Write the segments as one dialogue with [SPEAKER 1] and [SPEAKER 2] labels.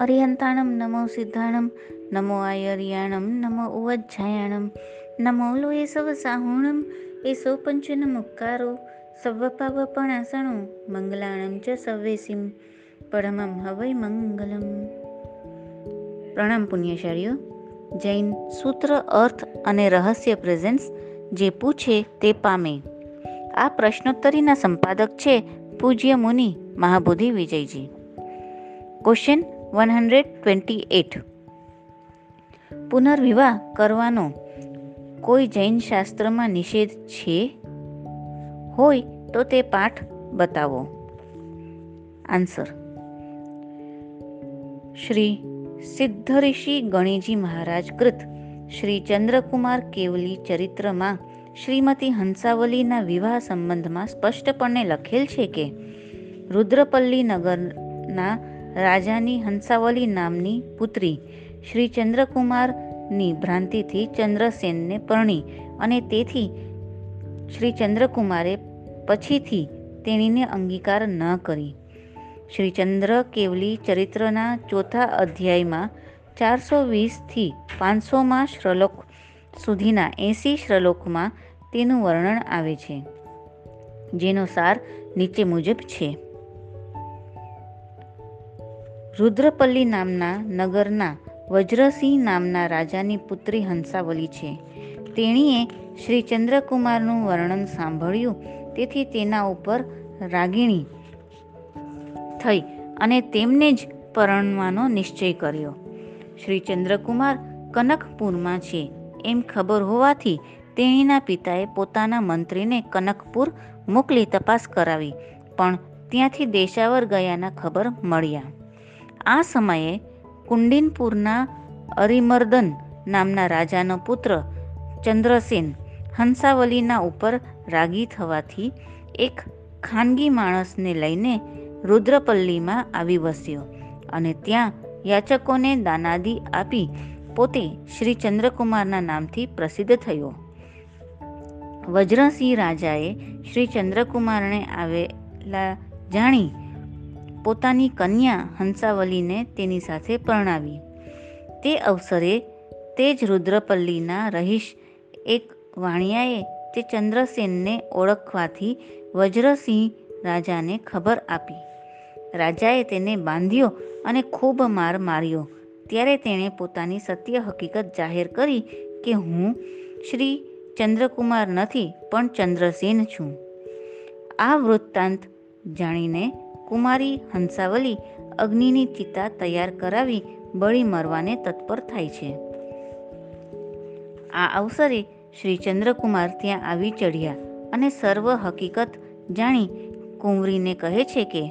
[SPEAKER 1] અરિહંતાણમ નમો સિદ્ધાણમ, નમો આયરિયાણમ, નમો ઉવજ્જાયાણમ નમો લોએ serve સાહુણમ એસો પંચન મુક્કારો સવ્વપાવપણાસણો મંગલાણમ ચ સવેસીમ પરમમ હવૈ મંગલમ. પ્રણામ પુણ્યશાળીઓ, જૈન સૂત્ર, અર્થ અને રહસ્ય પ્રેઝન્સ જે પૂછે તે પામે. આ પ્રશ્નોત્તરીના સંપાદક છે પૂજ્ય મુનિ Mahabodhi Vijayji. Question one hundred twenty eight. પુનર્વિવાહ કરવાનો કોઈ જૈન શાસ્ત્રમાં નિષેધ છે? હોય તો તે પાઠ બતાવો. આન્સર. શ્રી સિદ્ધઋષિ ગણેજી મહારાજ કૃત શ્રી ચંદ્રકુમાર કેવલી ચરિત્રમાં શ્રીમતી હંસાવલીના વિવાહ સંબંધમાં સ્પષ્ટપણે લખેલ છે કે રુદ્રપલ્લી નગરના રાજાની હંસાવલી નામની પુત્રી શ્રી ચંદ્રકુમારની ભ્રાંતિથી ચંદ્રસેનને પરણી અને તેથી શ્રી ચંદ્રકુમારે પછીથી તેણીને અંગીકાર ન કરી. શ્રી ચંદ્ર કેવલી ચરિત્રના ચોથા અધ્યાયમાં ચારસો વીસથી પાંચસોમાં શ્રલોક સુધીના એંસી શ્રલોકમાં તેનું વર્ણન આવે છે, જેનો સાર નીચે મુજબ છે. રુદ્રપલ્લી નામના નગરના વજ્રસિંહ નામના રાજાની પુત્રી હંસાવલી છે. તેણીએ શ્રી ચંદ્રકુમારનું વર્ણન સાંભળ્યું, તેથી તેના ઉપર રાગીણી થઈ અને તેમને જ પરણવાનો નિશ્ચય કર્યો. શ્રી ચંદ્રકુમાર કનકપુરમાં છે. એમ ખબર હોવાથી તેણીના પિતાએ પોતાના મંત્રીને કનકપુર મોકલી તપાસ કરાવી, પણ ત્યાંથી દેશાવર ગયાના ખબર મળ્યા. આ સમયે કુંડિનપુરના અરિમર્દન નામના રાજાનો પુત્ર ચંદ્રસેન હંસાવલીના ઉપર રાગી થવાથી એક ખાનગી માણસને લઈને રુદ્રપલ્લીમાં આવી વસ્યો અને ત્યાં યાચકોને દાનાદી આપી પોતે શ્રી ચંદ્રકુમારના નામથી પ્રસિદ્ધ થયો. વજ્રસિંહ રાજાએ શ્રી ચંદ્રકુમારને આવેલા જાણી પોતાની કન્યા હંસાવલીને તેની સાથે પરણાવી. તે અવસરે તે જ રુદ્રપલ્લીના રહીશ એક વાણિયાએ તે ચંદ્રસેનને ઓળખવાથી વજ્રસિંહ રાજાને ખબર આપી. રાજાએ તેને બાંધ્યો અને ખૂબ માર માર્યો. ત્યારે તેણે પોતાની સત્ય હકીકત જાહેર કરી કે હું શ્રી ચંદ્રકુમાર નથી, પણ ચંદ્રસેન છું. આ વૃત્તાંત જાણીને કુમારી, હંસાવલી, અગ્નિની ચિતા તૈયાર કરાવી બળી મરવાને તત્પર થાય છે. આ અવસરે શ્રી ચંદ્રકુમાર ત્યાં આવી ચઢ્યા અને સર્વ હકીકત જાણી કુંવરીને કહે છે કે,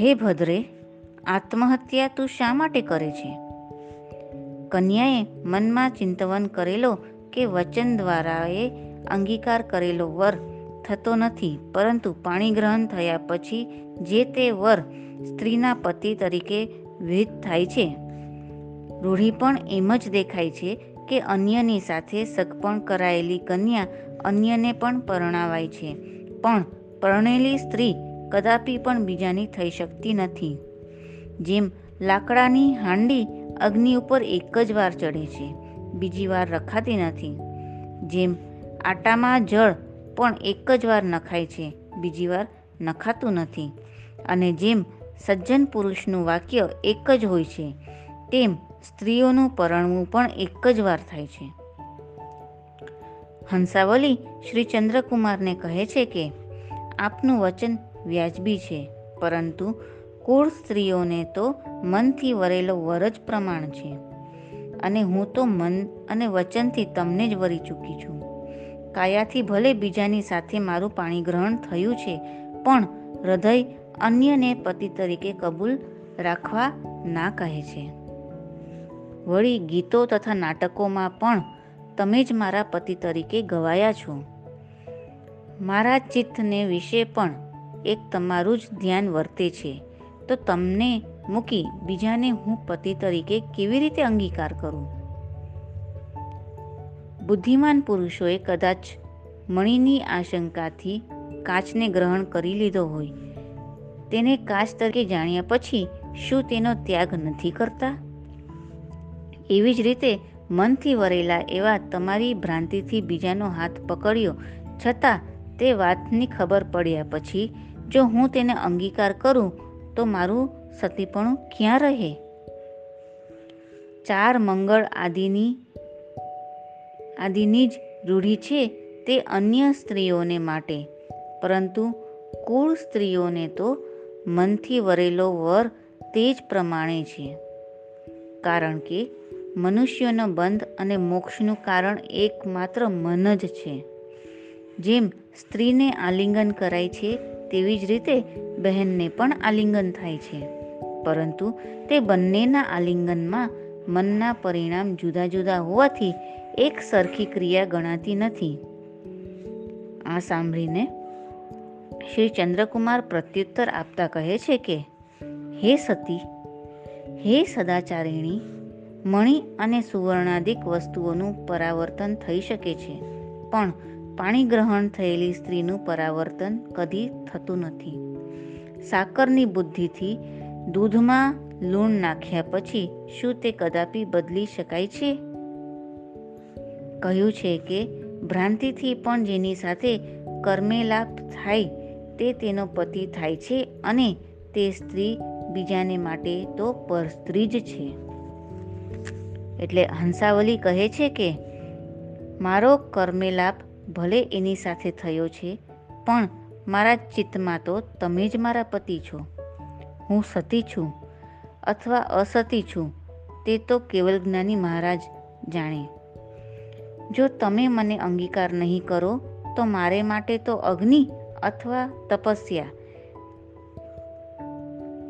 [SPEAKER 1] હે ભદ્રે, આત્મહત્યા તું શા માટે કરે છે? કન્યાએ મનમાં ચિંતવન કરેલો કે વચન દ્વારાએ અંગીકાર કરેલો વર થતો નથી, પરંતુ પાણી ગ્રહણ થયા પછી જે તે વર સ્ત્રીના પતિ તરીકે વિહિત થાય છે. રૂઢી પણ એમ જ દેખાય છે કે અન્યની સાથે સગપણ કરાયેલી કન્યા અન્યને પણ પરણાવાય છે. પણ પરણેલી સ્ત્રી કદાપી પણ બીજાની થઈ શકતી નથી. જેમ લાકડાની હાંડી અગ્નિ ઉપર એક જ વાર ચડે છે, બીજી વાર રખાતી નથી. જેમ આટામાં જળ પણ એક જ વાર નખાય છે. બીજી વાર નખાતું નથી. અને જેમ સજ્જન પુરુષનું વાક્ય એક જ હોય છે, તેમ સ્ત્રીઓનું પરણવું પણ એક જ વાર થાય છે. હંસાવલી શ્રી ચંદ્રકુમારને કહે છે કે, આપનું વચન વ્યાજબી છે, પરંતુ કુળ સ્ત્રીઓને તો મનથી વરેલો વર જ પ્રમાણ છે. અને હું તો મન અને વચનથી તમને જ વરી ચૂકી છું. કાયાથી ભલે બીજાની સાથે મારું પાણી ગ્રહણ થયું છે, પણ હૃદય અન્યને પતિ તરીકે કબૂલ રાખવા ના કહે છે. વળી ગીતો તથા નાટકોમાં પણ તમે જ મારા પતિ તરીકે ગવાયા છો. મારા ચિત્તને વિશે પણ એક તમારું જ ધ્યાન વર્તે છે. તો તમને મૂકી બીજાને હું પતિ તરીકે કેવી રીતે અંગીકાર કરું? બુદ્ધિમાન પુરુષોએ કદાચ મણીની આશંકાથી કાચને ગ્રહણ કરી લીધો હોય. તેને કાચ તરીકે જાણ્યા પછી શું તેનો ત્યાગ નથી કરતા? એવી જ રીતે મનથી વરેલા એવા તમારી ભ્રાંતિથી બીજાનો હાથ પકડ્યો છતાં તે વાતની ખબર પડ્યા પછી જો હું તેને અંગીકાર કરું તો મારું સતીપણું ક્યાં રહે? ચાર મંગળ આદિની આદિની જ રૂઢિ છે તે અન્ય સ્ત્રીઓને માટે. પરંતુ કુળ સ્ત્રીઓને તો મનથી વરેલો વર તે જ પ્રમાણે છે. કારણ કે મનુષ્યનો બંધ અને મોક્ષનું કારણ એકમાત્ર મન જ છે. જેમ સ્ત્રીને આલિંગન કરાય છે તેવી જ રીતે બહેનને પણ આલિંગન થાય છે. પરંતુ તે બંનેના આલિંગનમાં મનના પરિણામ જુદા જુદા હોવાથી એક સરખી ક્રિયા ગણાતી નથી. આ સાંભળીને શ્રી ચંદ્રકુમાર પ્રત્યુત્તર આપતા કહે છે કે, હે સતી, હે સદાચારિણી, મણિ અને સુવર્ણાદિક વસ્તુઓનું પરાવર્તન થઈ શકે છે, પણ પાણી ગ્રહણ થયેલી સ્ત્રીનું પરાવર્તન કદી થતું નથી. સાકરની બુદ્ધિથી દૂધમાં લૂણ નાખ્યા પછી શું તે કદાપી બદલી શકાય છે? કહ્યું છે કે ભ્રાંતિથી પણ જેની સાથે કર્મેલાપ થાય તે તેનો પતિ થાય છે અને તે સ્ત્રી બીજાને માટે તો પરસ્ત્રી જ છે. એટલે હંસાવલી કહે છે કે, મારો કર્મેલાપ ભલે એની સાથે થયો છે, પણ મારા ચિત્તમાં તો તમે જ મારા પતિ છો. હું સતી છું અથવા અસતી છું, તે તો કેવલ જ્ઞાની મહારાજ જાણે. જો તમે મને અંગીકાર નહીં કરો, તો મારે માટે તો અગ્નિ અથવા તપસ્યા.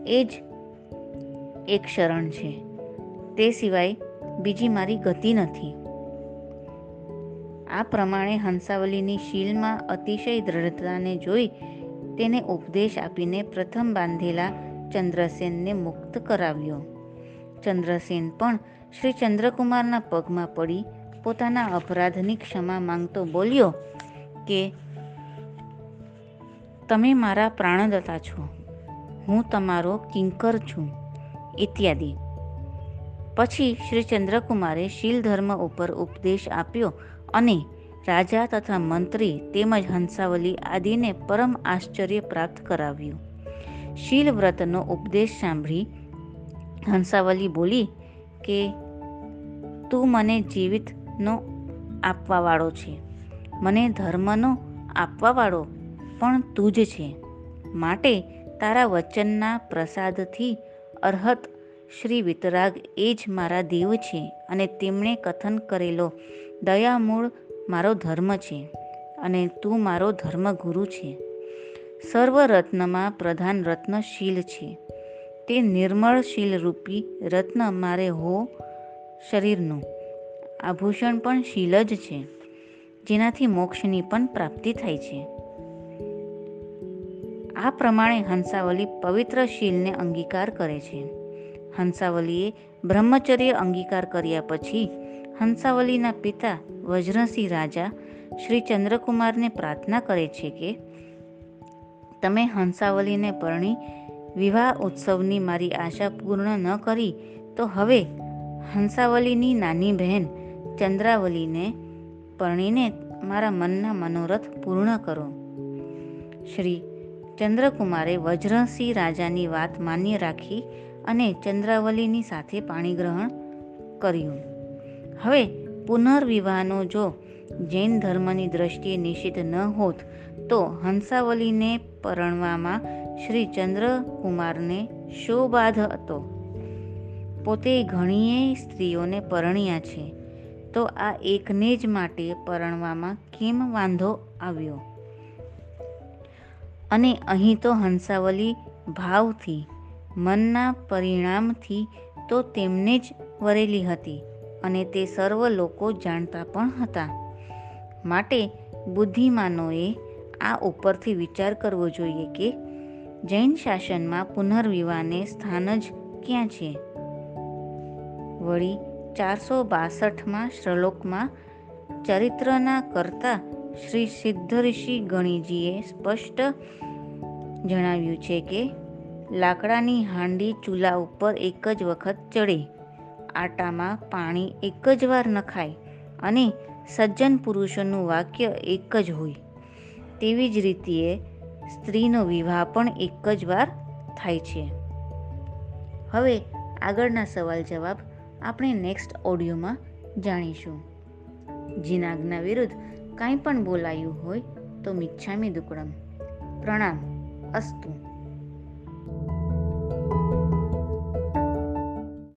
[SPEAKER 1] એ જ એક શરણ છે. તે સિવાય બીજી મારી ગતિ નથી. આ પ્રમાણે હંસાવલીની શીલમાં અતિશય દ્રઢતાને જોઈ તેને ઉપદેશ આપીને પ્રથમ બાંધેલા ચંદ્રસેનને મુક્ત કરાવ્યો. ચંદ્રસેન પણ શ્રી ચંદ્રકુમારના પગમાં પડી પોતાના અપરાધની ક્ષમા માંગતો બોલ્યો કે, તમે મારા પ્રાણદાતા છો. હું તમારો કિંકર છું. ઇત્યાદિ. પછી શ્રી ચંદ્રકુમારે શીલ ધર્મ ઉપર ઉપદેશ આપ્યો અને રાજા તથા મંત્રી તેમજ હંસાવલી આદિને પરમ આશ્ચર્ય પ્રાપ્ત કરાવ્યું. શીલ વ્રતનો ઉપદેશ સાંભળી હંસાવલી બોલી કે, તું મને જીવિતનો આપવાવાળો છે. મને ધર્મનો આપવાવાળો પણ તું જ છે. માટે તારા વચનના પ્રસાદથી અર્હત શ્રી વિતરાગ એ જ મારા દેવ છે અને તેમણે કથન કરેલો દયામૂળ મારો ધર્મ છે અને તું મારો ધર્મગુરુ છે. સર્વ રત્નમાં પ્રધાન રત્ન શીલ છે. તે નિર્મળ શીલ રૂપી રત્ન મારે હો શરીરનું. આભૂષણ પણ શીલ જ છે, જેનાથી મોક્ષની પણ પ્રાપ્તિ થાય છે. આ પ્રમાણે હંસાવલી પવિત્ર શીલને અંગીકાર કરે છે. હંસાવલીએ બ્રહ્મચર્ય અંગીકાર કર્યા પછી હંસાવલીના પિતા વજ્રસિંહ રાજા શ્રી ચંદ્રકુમારને પ્રાર્થના કરે છે કે, તમે હંસાવલીને પરણી વિવાહ ઉત્સવની મારી આશા પૂર્ણ ન કરી, તો હવે હંસાવલીની નાની બહેન ચંદ્રાવલીને પરણીને મારા મનના મનોરથ પૂર્ણ કરો. શ્રી ચંદ્રકુમારે વજ્રસિંહ રાજાની વાત માન્ય રાખી અને ચંદ્રાવલીની સાથે પાણીગ્રહણ કર્યું. હવે પુનર્વિવાહનો જો જૈન ધર્મની દ્રષ્ટિએ નિષિદ્ધ ન હોત, તો હંસાવલીને પરણવામાં શ્રી ચંદ્રકુમારને શો બાધ હતો. પોતે ઘણીએ સ્ત્રીઓને પરણ્યા છે. તો આ એકને જ માટે પરણવામાં કેમ વાંધો આવ્યો? અને અહીં તો હંસાવલી ભાવથી, મનના પરિણામથી તો તેમને જ વરેલી હતી અને તે સર્વ લોકો જાણતા પણ હતા. માટે બુદ્ધિમાનોએ આ ઉપરથી વિચાર કરવો જોઈએ કે જૈન શાસનમાં પુનર્વિવાહને સ્થાન જ ક્યાં છે? વળી ચારસો બાસઠમાં શ્લોકમાં ચરિત્રના કરતા શ્રી સિદ્ધઋષિ ગણીજીએ સ્પષ્ટ જણાવ્યું છે કે, લાકડાની હાંડી ચૂલા ઉપર એક જ વખત ચડે, આટામાં પાણી એક જ વાર નખાય અને સજ્જન પુરુષોનું વાક્ય એક જ હોય. તેવી જ રીતે સ્ત્રીનો વિવાહ પણ એક જ વાર થાય છે. હવે આગળના સવાલ જવાબ આપણે નેક્સ્ટ ઓડિયોમાં જાણીશું. જીનાગના વિરુદ્ધ કાંઈ પણ બોલાયું હોય તો મિચ્છામી દુકડમ. પ્રણામ, અસ્તુ.